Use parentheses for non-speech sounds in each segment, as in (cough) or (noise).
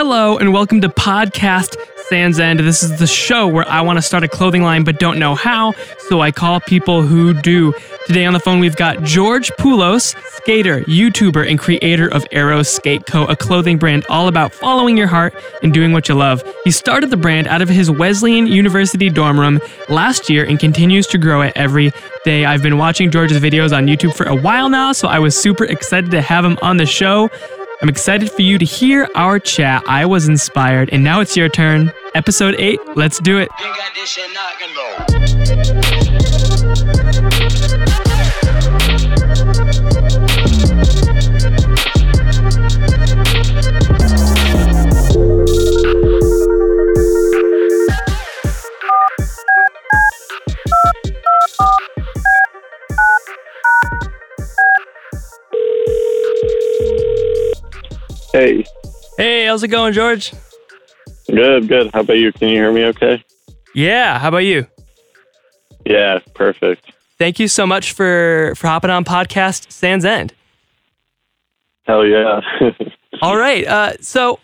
Hello, and welcome to Podcast Sans End. This is the show where I want to start a clothing line but don't know how, so I call people who do. Today on the phone, we've got George Poulos, skater, YouTuber, and creator of Arrow Skate Co., a clothing brand all about following your heart and doing what you love. He started the brand out of his Wesleyan University dorm room last year and continues to grow it every day. I've been watching George's videos on YouTube for a while now, so I was super excited to have him on the show. I'm excited for you to hear our chat. I was inspired, and now it's your turn. Episode 8, let's do it. Hey, Hey, how's it going, George? good, good. How about you? Can you hear me okay? Yeah, how about you? Yeah, perfect. Thank you so much for for hopping on podcast Sans End. Hell yeah. (laughs) All right. Uh, so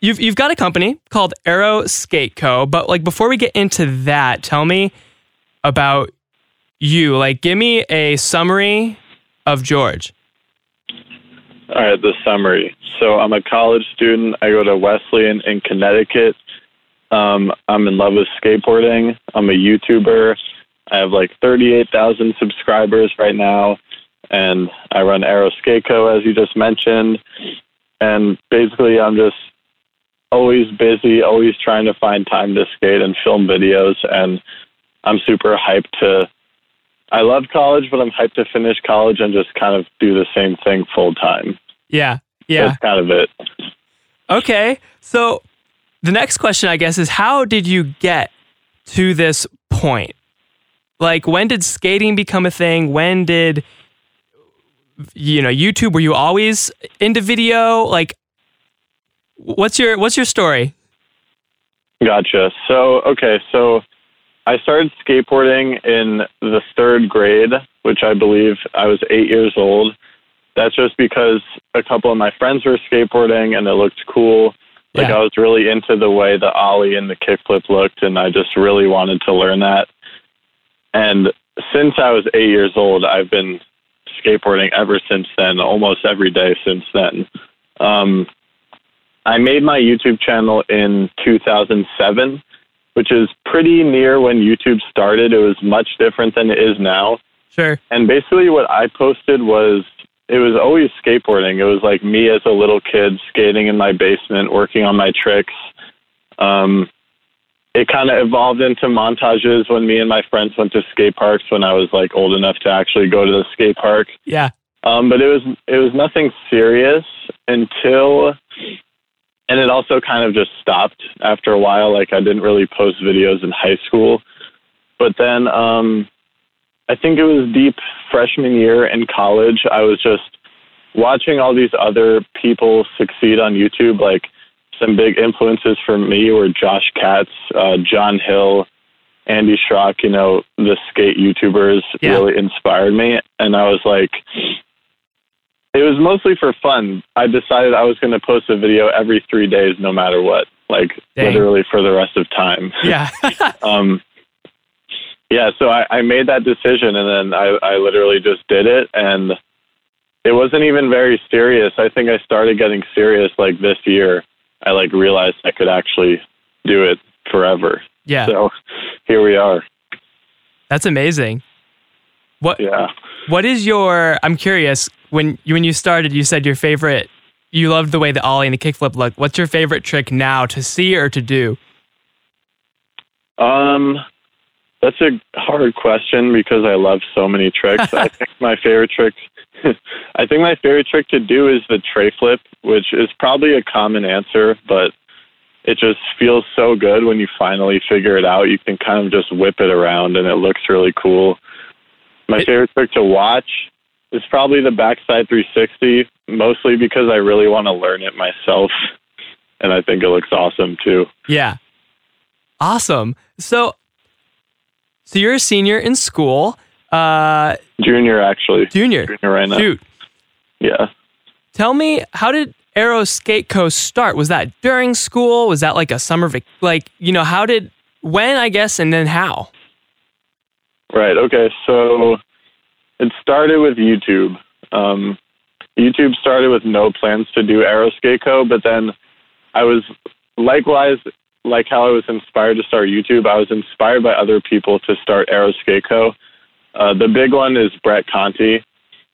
you've you've got a company called Arrow Skate Co. But like before we get into that, tell me about you. Like, give me a summary of George. All right, the summary. So I'm a college student. I go to Wesleyan in Connecticut. Um, I'm in love with skateboarding. I'm a YouTuber. I have like 38,000 subscribers right now, and I run Arrow Skate Co. as you just mentioned. And basically, I'm just always busy, always trying to find time to skate and film videos. And I'm super hyped to. I love college, but I'm hyped to finish college and just kind of do the same thing full time. Yeah. Yeah. That's kind of it. Okay. So the next question, I guess, is how did you get to this point? Like, when did skating become a thing? When did, you know, YouTube? Were you always into video? Like, what's your what's your story? Gotcha. So, okay, so I started skateboarding in the third grade, which I believe I was eight years old. That's just because a couple of my friends were skateboarding and it looked cool. Like Yeah. I was really into the way the ollie and the kickflip looked, and I just really wanted to learn that. And since I was eight years old, I've been skateboarding ever since then, almost every day since then. Um, I made my YouTube channel in 2007, which is pretty near when YouTube started. It was much different than it is now. Sure. And basically, what I posted was it was always skateboarding. It was like me as a little kid skating in my basement, working on my tricks. Um, it kind of evolved into montages when me and my friends went to skate parks when I was like old enough to actually go to the skate park. Yeah. Um, but it was it was nothing serious until, and it also kind of just stopped after a while. Like I didn't really post videos in high school, but then um, I think it was deep freshman year in college. I was just watching all these other people succeed on YouTube. Like some big influences for me were Josh Katz, uh, John Hill, Andy Schrock. You know, the skate YouTubers Yeah. really inspired me, and I was like. It was mostly for fun. I decided I was going to post a video every three days, no matter what, like Dang. literally for the rest of time. Yeah. (laughs) um, yeah, so I, I made that decision and then I, I literally just did it. And it wasn't even very serious. I think I started getting serious like this year. I like realized I could actually do it forever. yeah. So here we are. That's amazing. What Yeah. What is your? I'm curious. When you when you started, you said your favorite. You loved the way the ollie and the kickflip looked. What's your favorite trick now to see or to do? Um, that's a hard question because I love so many tricks. I (laughs) think my favorite trick, (laughs) I think my favorite trick to do is the tray flip, which is probably a common answer, but it just feels so good when you finally figure it out. You can kind of just whip it around and it looks really cool. My It- favorite trick to watch is probably the backside 360, mostly because I really want to learn it myself. And I think it looks awesome too. Yeah. Awesome. So, so you're a senior in school. Uh, Junior, actually. junior. Junior right now. Shoot. Yeah. Tell me how did Aero Skate Co start? Was that during school? Was that like a summer vac- like, you know, how did when, I guess, and then how? Right. Okay. So it started with YouTube. Um, YouTube started with no plans to do Aero Skate Co, but then I was likewise like how I was inspired to start YouTube. I was inspired by other people to start Aero Skate Co. Uh, the big one is Brett Conti.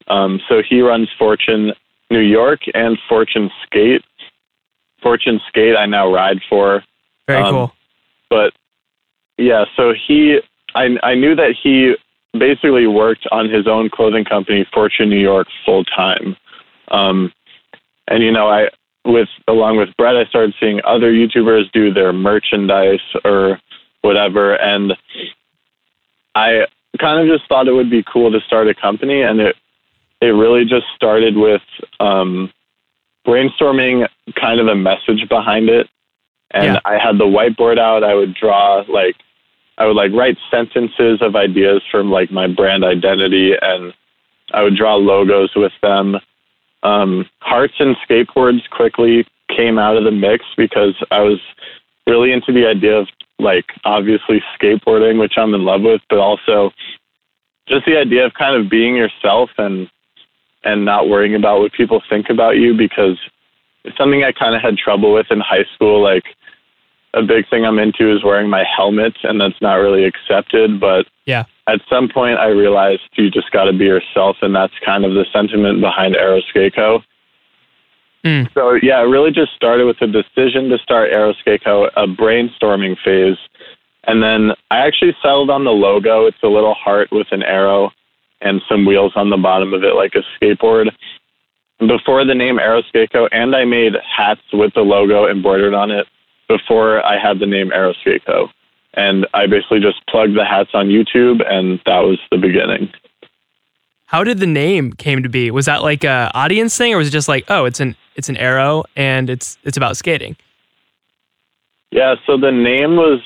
Um, so he runs Fortune New York and Fortune Skate. Fortune Skate, I now ride for. Very Um, cool. But yeah, so he, I, I knew that he basically worked on his own clothing company, Fortune New York, full time. Um, and you know, I with along with Brett, I started seeing other YouTubers do their merchandise or whatever, and I kind of just thought it would be cool to start a company, and it it really just started with um, brainstorming kind of a message behind it. And Yeah. I had the whiteboard out. I would draw like I would like write sentences of ideas from like my brand identity, and I would draw logos with them. Um, hearts and skateboards quickly came out of the mix because I was really into the idea of like obviously skateboarding, which I'm in love with, but also just the idea of kind of being yourself and and not worrying about what people think about you because it's something I kind of had trouble with in high school. Like a big thing I'm into is wearing my helmet, and that's not really accepted. But Yeah. At some point, I realized you just got to be yourself, and that's kind of the sentiment behind Aero Skate Co. Mm. So yeah, it really just started with a decision to start Aero Skate Co. A brainstorming phase, and then I actually settled on the logo. It's a little heart with an arrow and some wheels on the bottom of it, like a skateboard. Before the name Aero Skate Co. and I made hats with the logo embroidered on it before I had the name Aero Skate Co. And I basically just plugged the hats on YouTube, and that was the beginning. How did the name came to be? Was that like a audience thing, or was it just like, oh, it's an it's an arrow and it's it's about skating? Yeah, so the name was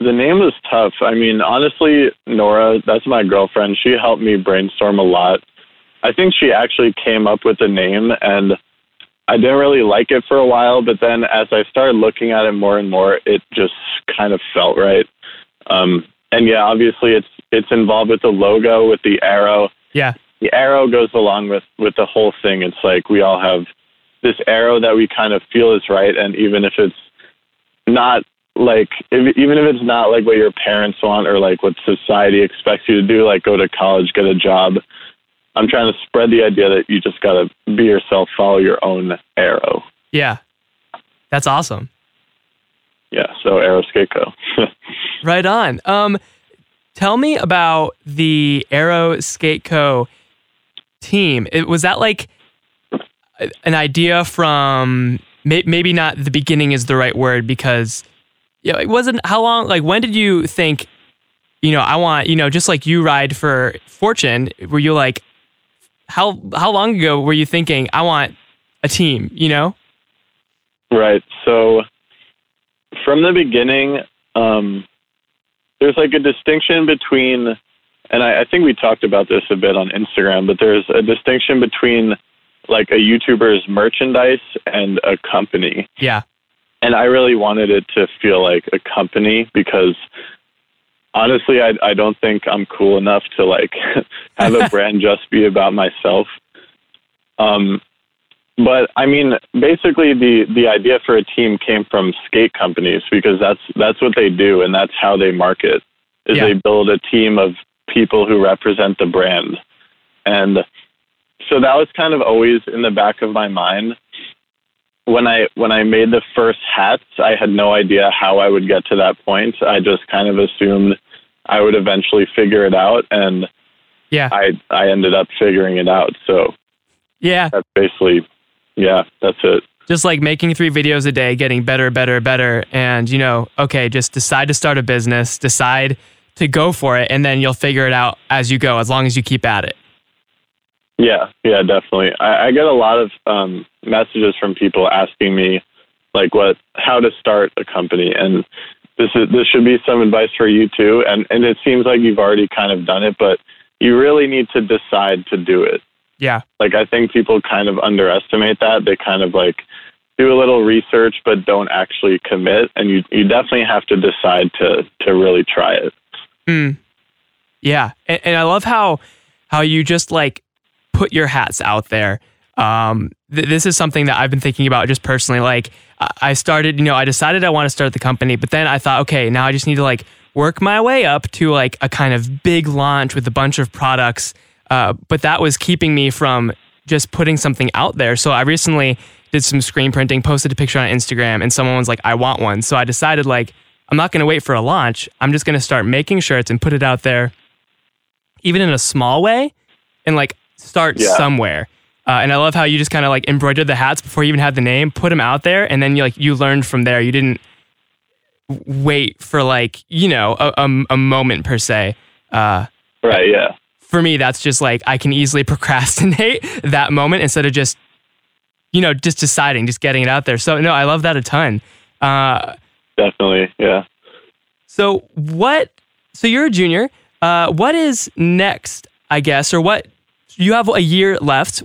the name was tough. I mean, honestly, Nora, that's my girlfriend. She helped me brainstorm a lot. I think she actually came up with the name and I didn't really like it for a while, but then as I started looking at it more and more, it just kind of felt right. Um, and yeah, obviously it's it's involved with the logo, with the arrow. Yeah. The arrow goes along with with the whole thing. It's like we all have this arrow that we kind of feel is right, and even if it's not like if, even if it's not like what your parents want or like what society expects you to do, like go to college, get a job. I'm trying to spread the idea that you just got to be yourself, follow your own arrow. Yeah. That's awesome. Yeah, so Arrow Skate Co. (laughs) Right on. Um, tell me about the Arrow Skate Co. team. It, was that like an idea from may, maybe not the beginning is the right word because you know, it wasn't how long like when did you think you know I want you know just like you ride for Fortune were you like how how long ago were you thinking I want a team you know Right. So from the beginning, um, there's like a distinction between, and I, I think we talked about this a bit on Instagram, but there's a distinction between like a YouTuber's merchandise and a company. yeah And I really wanted it to feel like a company because honestly, I, I don't think I'm cool enough to like (laughs) have a (laughs) brand just be about myself. Um, but I mean, basically, the the idea for a team came from skate companies because that's that's what they do and that's how they market. Is Yeah. they build a team of people who represent the brand, and so that was kind of always in the back of my mind. When I when I made the first hats, I had no idea how I would get to that point. I just kind of assumed I would eventually figure it out, and yeah I I ended up figuring it out. So yeah that's basically, yeah, that's it. just like making three videos a day, getting better, better, better. And, you know, okay, just decide to start a business, decide to go for it, and then you'll figure it out as you go, as long as you keep at it. Yeah, yeah, definitely. I, I get a lot of um, messages from people asking me, like, what, how to start a company, and this is this should be some advice for you too. And and it seems like you've already kind of done it, but you really need to decide to do it. Yeah. Like I think people kind of underestimate that. They kind of like do a little research but don't actually commit and you you definitely have to decide to to really try it. Mm. Yeah. And, and I love how how you just like put your hats out there. Um, th- this is something that I've been thinking about just personally. Like, I-, started, you know, I decided I want to start the company, but then I thought, okay, now I just need to like work my way up to like a kind of big launch with a bunch of products. Uh, but that was keeping me from just putting something out there. So I recently did some screen printing, posted a picture on Instagram, and someone was like, I want one. So I decided, like, I'm not going to wait for a launch. I'm just going to start making shirts and put it out there, even in a small way, and like start Yeah. somewhere. Uh, and I love how you just kind of like embroidered the hats before you even had the name, put them out there, and then you like you learned from there. You didn't wait for like you know a, a, a moment per se. Uh, Right, yeah. for me, that's just like I can easily (laughs) procrastinate that moment instead of just, you know, just deciding, just getting it out there. So no, I love that a ton. Uh, Definitely, yeah. so what? So you're a junior. Uh, what is next? I guess, or what? You have a year left.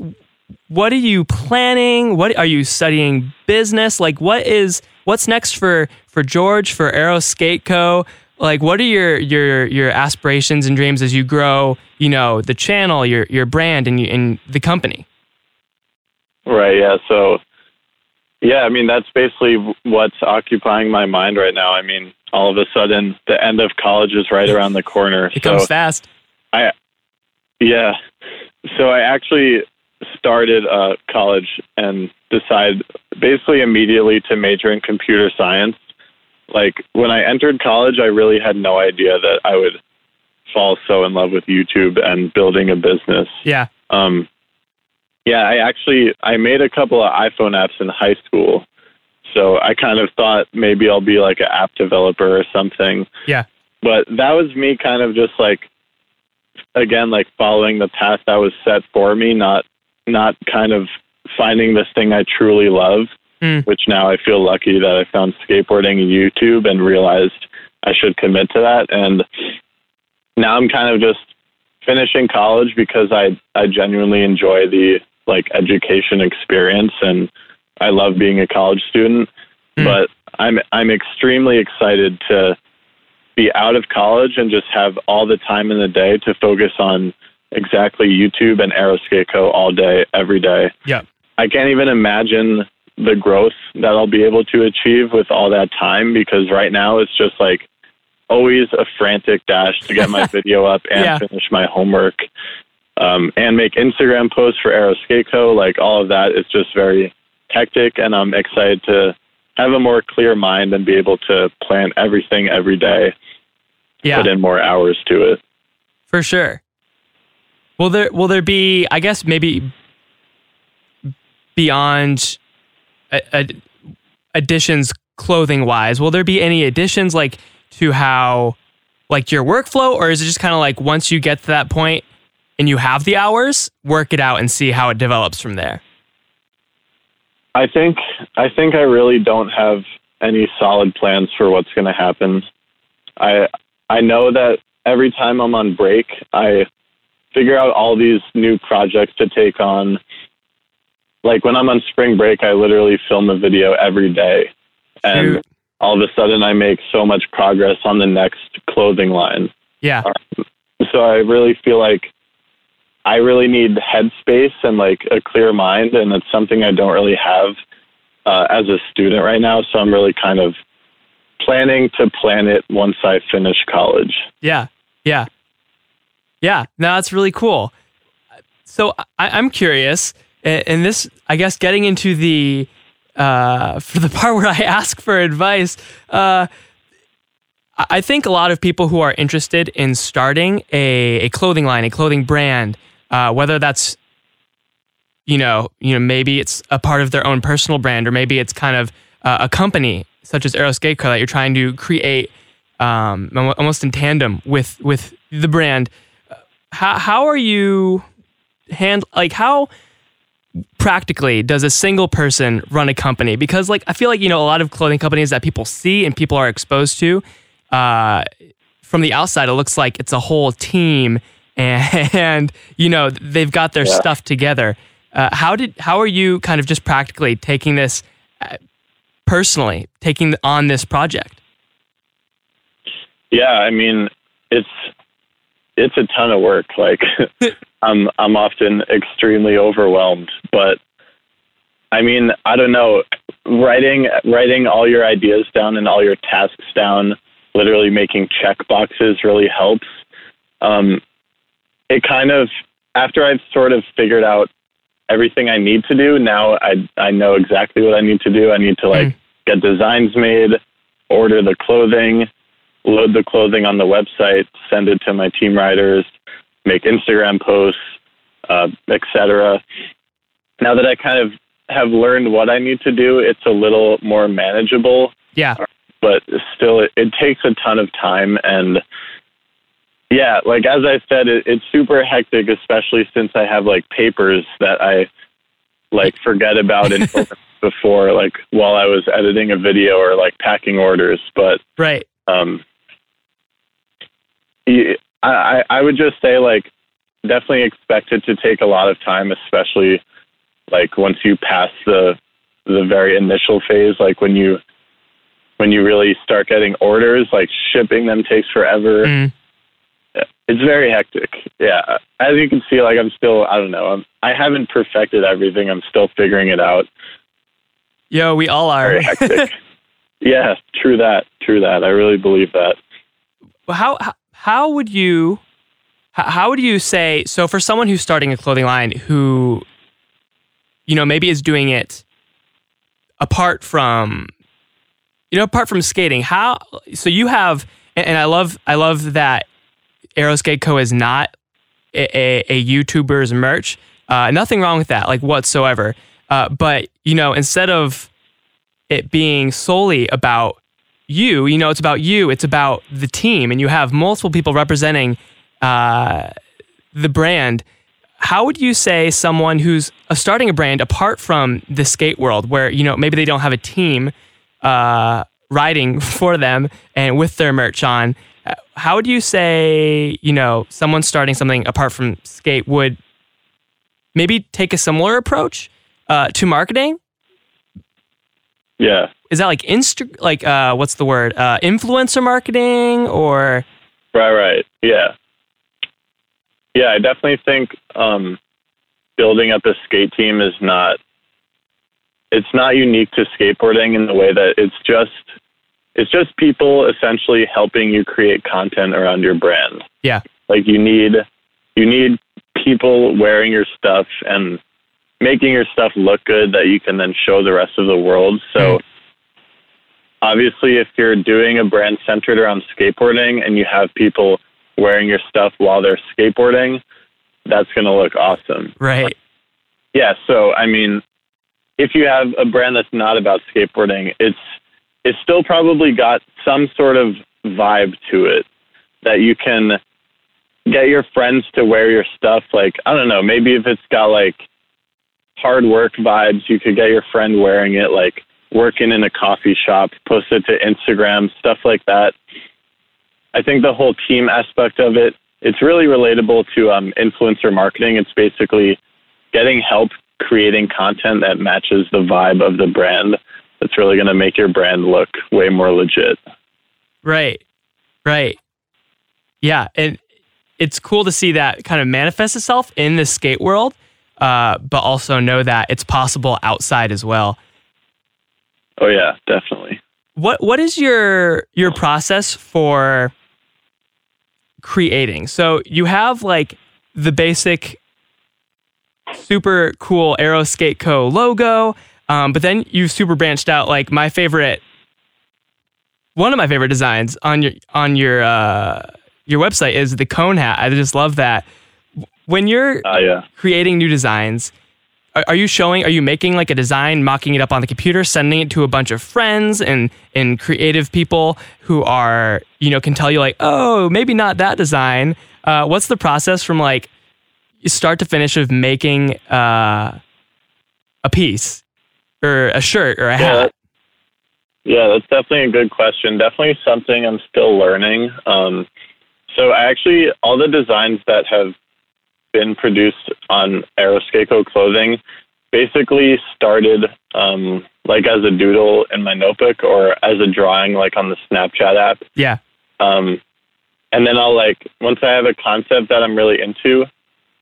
What are you planning? What are you studying? Business? Like, what is what's next for for George for Aero Skate Co? Like, what are your your your aspirations and dreams as you grow? You know, the channel, your your brand, and you, and the company. Right, yeah. So, yeah, I mean, that's basically what's occupying my mind right now. I mean, all of a sudden, the end of college is right around the corner. (laughs) It so, comes fast. I yeah. So, I actually started uh, college and decided basically immediately to major in computer science. Like, when I entered college, I really had no idea that I would fall so in love with YouTube and building a business. Yeah. Um, yeah, I actually I made a couple of iPhone apps in high school, so I kind of thought maybe I'll be like an app developer or something. Yeah. But that was me kind of just like again like following the path that was set for me, not not kind of finding this thing I truly love, Mm. which now I feel lucky that I found skateboarding and YouTube and realized I should commit to that and now I'm kind of just finishing college because I I genuinely enjoy the like education experience and I love being a college student. Mm. But I'm I'm extremely excited to be out of college and just have all the time in the day to focus on exactly YouTube and Aeroskate Co all day, every day. Yeah. I can't even imagine the growth that I'll be able to achieve with all that time because right now it's just like always a frantic dash to get my (laughs) video up and Yeah. finish my homework um, and make Instagram posts for Aeroskate Co. Like all of that is just very hectic, and I'm excited to have a more clear mind and be able to plan everything every day, Yeah. put in more hours to it. For sure. Will there will there be I guess maybe beyond a, a, additions clothing wise, will there be any additions like to how like your workflow or is it just kind of like once you get to that point and you have the hours, work it out and see how it develops from there? I think I think I really don't have any solid plans for what's going to happen. I I know that every time I'm on break, I figure out all these new projects to take on. Like when I'm on spring break, I literally film a video every day, and all of a sudden I make so much progress on the next clothing line. Yeah. So I really feel like I really need headspace and like a clear mind, and it's something I don't really have uh, as a student right now. So I'm really kind of planning to plan it once I finish college. Yeah, yeah, yeah. No, that's really cool. So I, I'm curious, and this, I guess, getting into the uh, for the (laughs) part where I ask for advice. Uh, I think a lot of people who are interested in starting a, a clothing line, a clothing brand, uh, whether that's you know, you know, maybe it's a part of their own personal brand, or maybe it's kind of uh, a company such as Aeroskate Co. that you're trying to create um, almost in tandem with with the brand. How how are you hand like how practically does a single person run a company? Because like I feel like you know a lot of clothing companies that people see and people are exposed to. Uh, from the outside, it looks like it's a whole team and, (laughs) and you know they've got their Yeah. stuff together. Uh, how did how are you kind of just practically taking this uh, personally, taking on this project? Yeah, I mean, it's it's a ton of work. Like (laughs) (laughs) I'm I'm often extremely overwhelmed, but I mean, I don't know, writing writing all your ideas down and all your tasks down, literally making check boxes really helps. Um, it kind of after I've sort of figured out everything I need to do, now I I know exactly what I need to do. I need to like Mm. get designs made, order the clothing, load the clothing on the website, send it to my team writers, make Instagram posts, uh, etc. Now that I kind of have learned what I need to do, it's a little more manageable, Yeah, but still, it, it takes a ton of time. And yeah, like as I said, it, it's super hectic, especially since I have like papers that I like forget about in (laughs) before, like while I was editing a video or like packing orders. But right. um, I, I would just say like definitely expect it to take a lot of time, especially like once you pass the the very initial phase, like when you when you really start getting orders, like shipping them takes forever. Mm. It's very hectic. Yeah, as you can see, like I'm still I don't know. I'm, I haven't perfected everything. I'm still figuring it out. Yo, we all are. Very hectic. (laughs) yeah, true that. True that. I really believe that. how how- how would you how would you say so for someone who's starting a clothing line who you know maybe is doing it apart from you know apart from skating how so you have and I love I love that Aeroskate Co is not a, a, a YouTuber's merch uh, nothing wrong with that like whatsoever uh, but you know instead of it being solely about you, you know, it's about you, it's about the team, and you have multiple people representing uh, the brand. How would you say someone who's uh, starting a brand apart from the skate world, where you know maybe they don't have a team uh, riding (laughs) for them and with their merch on? uh, How would you say you know someone starting something apart from skate would maybe take a similar approach uh, to marketing? Yeah. Is that like insta like uh what's the word uh influencer marketing or Right, right. Yeah. Yeah, I definitely think um, building up a skate team is not it's not unique to skateboarding in the way that it's just it's just people essentially helping you create content around your brand. Yeah. Like you need you need people wearing your stuff and making your stuff look good that you can then show the rest of the world. So Mm. Obviously if you're doing a brand centered around skateboarding and you have people wearing your stuff while they're skateboarding, that's going to look awesome. right Yeah, so I mean, if you have a brand that's not about skateboarding, it's it's still probably got some sort of vibe to it that you can get your friends to wear your stuff like I don't know, maybe if it's got like hard work vibes, you could get your friend wearing it like working in a coffee shop, post it to Instagram, stuff like that. I think the whole team aspect of it, it's really relatable to um, influencer marketing. It's basically getting help creating content that matches the vibe of the brand that's really going to make your brand look way more legit. right right yeah and it's cool to see that kind of manifest itself in the skate world uh but also know that it's possible outside as well Oh yeah, definitely. what what is your your process for creating so you have like the basic super cool Aero Skate Co logo. Um, but then you've super branched out. Like my favorite, one of my favorite designs on your on your uh, your website is the cone hat. I just love that. When you're Ah yeah. creating new designs, are, are you showing? Are you making like a design, mocking it up on the computer, sending it to a bunch of friends and and creative people who are you know can tell you like, oh, maybe not that design. Uh, what's the process from like start to finish of making uh, a piece or a shirt or a hat? yeah, that's definitely a good question. Definitely something I'm still learning. Um, So I actually, all the designs that have been produced on Aeroskaco clothing basically started um, like as a doodle in my notebook or as a drawing like on the Snapchat app. Yeah. Um, and then I'll like once I have a concept that I'm really into,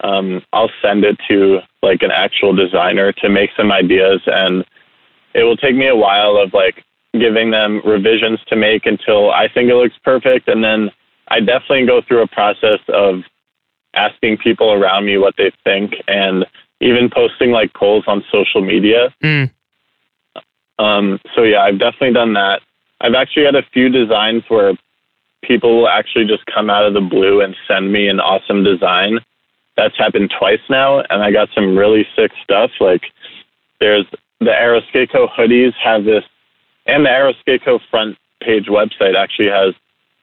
um, I'll send it to like an actual designer to make some ideas, and it will take me a while of like giving them revisions to make until I think it looks perfect, and then I definitely go through a process of asking people around me what they think and even posting like polls on social media. Mm. Um, so yeah, I've definitely done that. I've actually had a few designs where people will actually just come out of the blue and send me an awesome design. That's happened twice now, and I got some really sick stuff. Like there's the Aeroskaco hoodies have this, and the Aeroskaco front page website actually has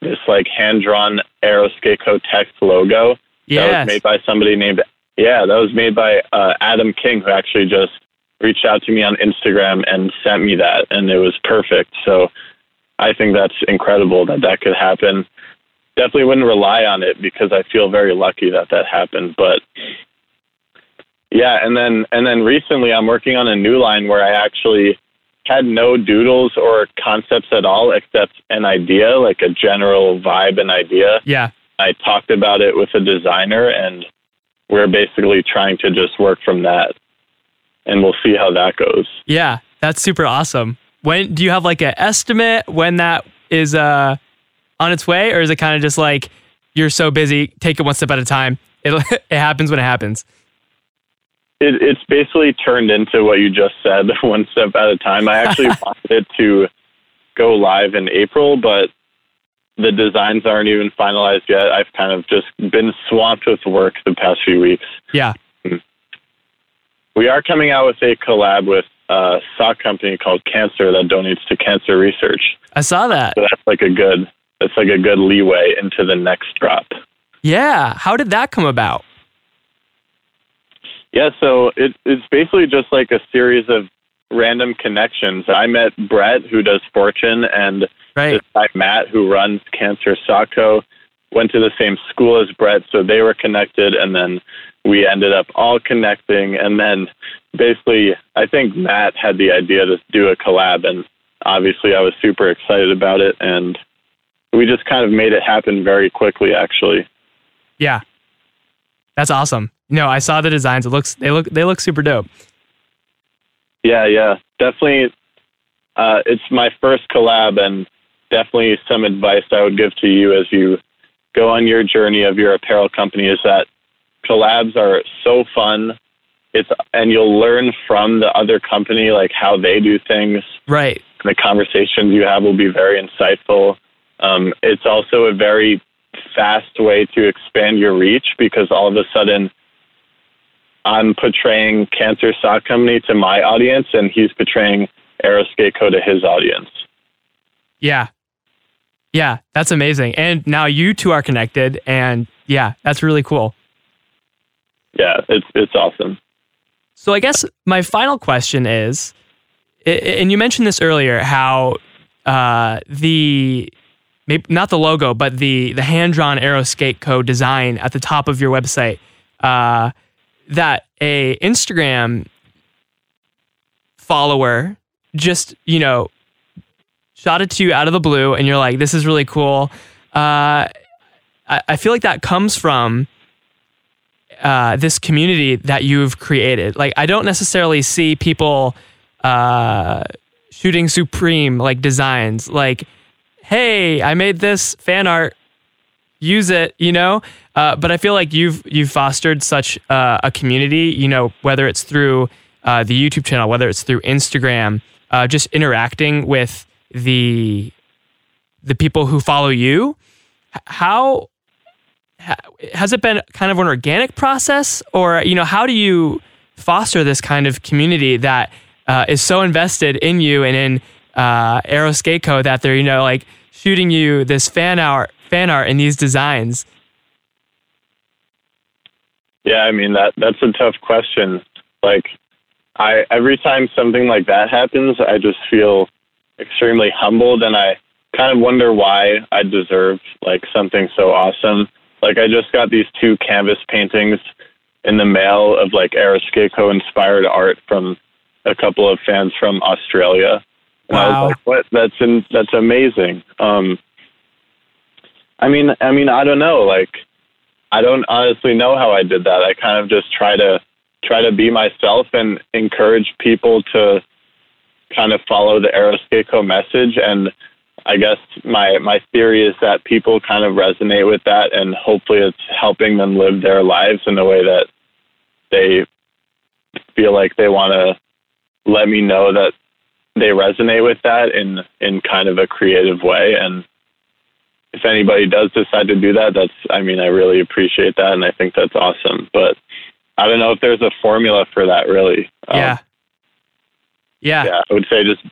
this like hand drawn Aeroskaco text logo that was made by somebody named yeah that was made by uh, Adam King who actually just reached out to me on Instagram and sent me that and it was perfect. So I think that's incredible that that could happen. Definitely wouldn't rely on it because I feel very lucky that that happened but yeah and then and then recently I'm working on a new line where I actually had no doodles or concepts at all except an idea like a general vibe and idea. Yeah. I talked about it with a designer, and we're basically trying to just work from that, and we'll see how that goes. Yeah. That's super awesome. When do you have like an estimate when that is uh on its way, or is it kind of just like you're so busy, take it one step at a time? It (laughs) it happens when it happens. It, it's basically turned into what you just said, (laughs) one step at a time. I actually (laughs) wanted it to go live in April, but the designs aren't even finalized yet. I've kind of just been swamped with work the past few weeks. Yeah. Hmm. We are coming out with a collab with a sock company called Cancer that donates to cancer research. I saw that. So that's like a good that's like a good leeway into the next drop. Yeah. How did that come about? Yeah, so it, it's basically just like a series of random connections. I met Brett, who does Fortune, and Right. this guy Matt, who runs Cancer Sock Co, went to the same school as Brett, so they were connected, and then we ended up all connecting. And then basically, I think Matt had the idea to do a collab, and obviously, I was super excited about it, and we just kind of made it happen very quickly, actually. Yeah. That's awesome. No, I saw the designs. It looks they look they look super dope. Yeah, yeah, definitely. Uh, it's my first collab, and definitely some advice I would give to you as you go on your journey of your apparel company is that collabs are so fun. It's and you'll learn from the other company like how they do things. Right. The conversations you have will be very insightful. Um, it's also a very fast way to expand your reach because all of a sudden I'm portraying Cancer Sock Company to my audience and he's portraying Aeroskaco to his audience. Yeah. Yeah, that's amazing. And now you two are connected and yeah, that's really cool. Yeah, it's it's awesome. So I guess my final question is, and you mentioned this earlier, how uh, the maybe not the logo, but the the hand drawn Aeroskate Co design at the top of your website, uh, that a Instagram follower just you know shot it to you out of the blue, and you're like, this is really cool. Uh, I, I feel like that comes from uh, this community that you've created. Like, I don't necessarily see people uh, shooting supreme like designs. Like, hey, I made this fan art. Use it, you know. Uh, but I feel like you've you've fostered such uh, a community. You know, whether it's through uh, the YouTube channel, whether it's through Instagram, just interacting with the the people who follow you. How has it been kind of an organic process or you know how do you foster this kind of community that uh, is so invested in you and in uh, Aeroskaco that they're you know like shooting you this fan art fan art and these designs Yeah, I mean that that's a tough question. Like I every time something like that happens, I just feel extremely humbled and I kind of wonder why I deserve like something so awesome. Like I just got these two canvas paintings in the mail of like Aeroskateco inspired art from a couple of fans from Australia. And I Wow. was like, what? That's in, that's amazing. Um, I mean, I mean, I don't know. Like, I don't honestly know how I did that. I kind of just try to try to be myself and encourage people to kind of follow the Aeroskateco message. And I guess my my theory is that people kind of resonate with that, and hopefully, it's helping them live their lives in a way that they feel like they want to let me know that they resonate with that in in kind of a creative way and if anybody does decide to do that that's i mean i really appreciate that and i think that's awesome but i don't know if there's a formula for that really Um, yeah. Yeah. yeah i would say just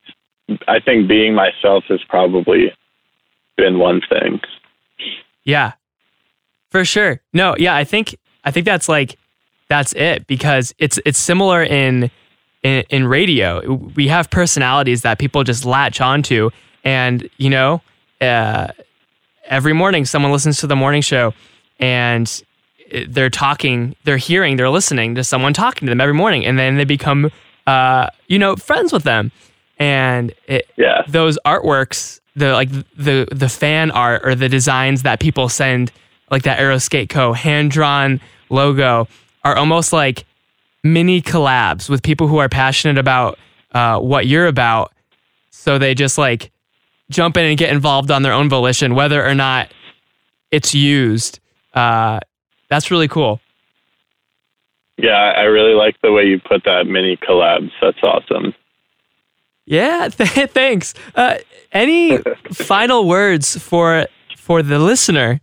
i think being myself has probably been one thing Yeah. For sure. No, yeah, I think I think that's like that's it because it's it's similar in in, in radio. We have personalities that people just latch onto and, you know, uh, every morning someone listens to the morning show and they're talking, they're hearing, they're listening to someone talking to them every morning and then they become uh, you know, friends with them. And it, yeah those artworks, the like the the fan art or the designs that people send, like that Aeroskate Co. hand drawn logo, are almost like mini collabs with people who are passionate about uh, what you're about. So they just like jump in and get involved on their own volition, whether or not it's used. Uh, that's really cool. Yeah i really like the way you put that mini collabs that's awesome Yeah, (laughs) th- thanks. Uh, any (laughs) final words for for the listener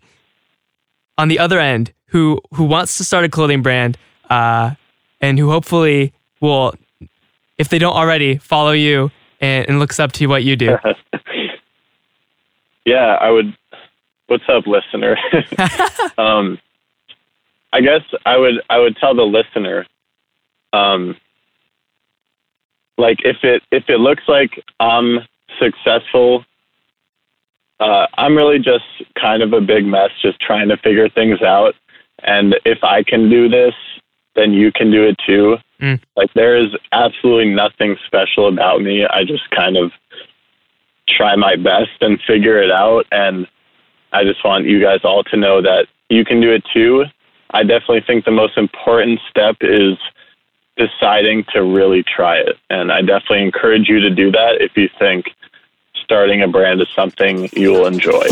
on the other end who who wants to start a clothing brand uh, and who hopefully will, if they don't already, follow you and, and looks up to what you do? (laughs) yeah i would what's up listener um i guess i would i would tell the listener um like if it if it looks like i'm successful uh i'm really just kind of a big mess just trying to figure things out and if i can do this then you can do it too Mm. like there is absolutely nothing special about me i just kind of try my best and figure it out and I just want you guys all to know that you can do it too. I definitely think the most important step is deciding to really try it. And I definitely encourage you to do that if you think starting a brand is something you will enjoy.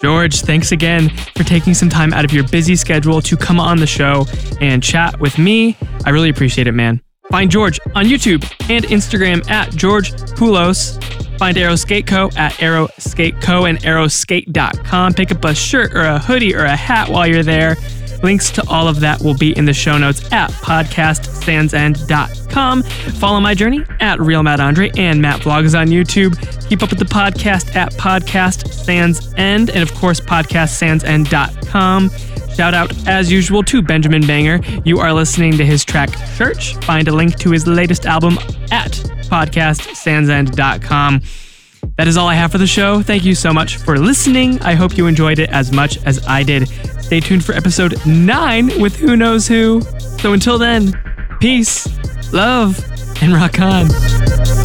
George, thanks again for taking some time out of your busy schedule to come on the show and chat with me. I really appreciate it, man. Find George on YouTube and Instagram at George Poulos. Find Aeroskate Co. at Aeroskate Co. and aeroskate.com. Pick up a shirt or a hoodie or a hat while you're there. Links to all of that will be in the show notes at podcastsandsend.com. Follow my journey at Real Matt Andre and Matt Vlogs on YouTube. Keep up with the podcast at Podcast Sans End and, of course, podcastsandsend.com. Shout out, as usual, to Benjamin Banger. You are listening to his track Church. Find a link to his latest album at podcastsandsend.com. That is all I have for the show. Thank you so much for listening. I hope you enjoyed it as much as I did. Stay tuned for episode 9 with Who Knows Who. So until then, peace, love, and rock on.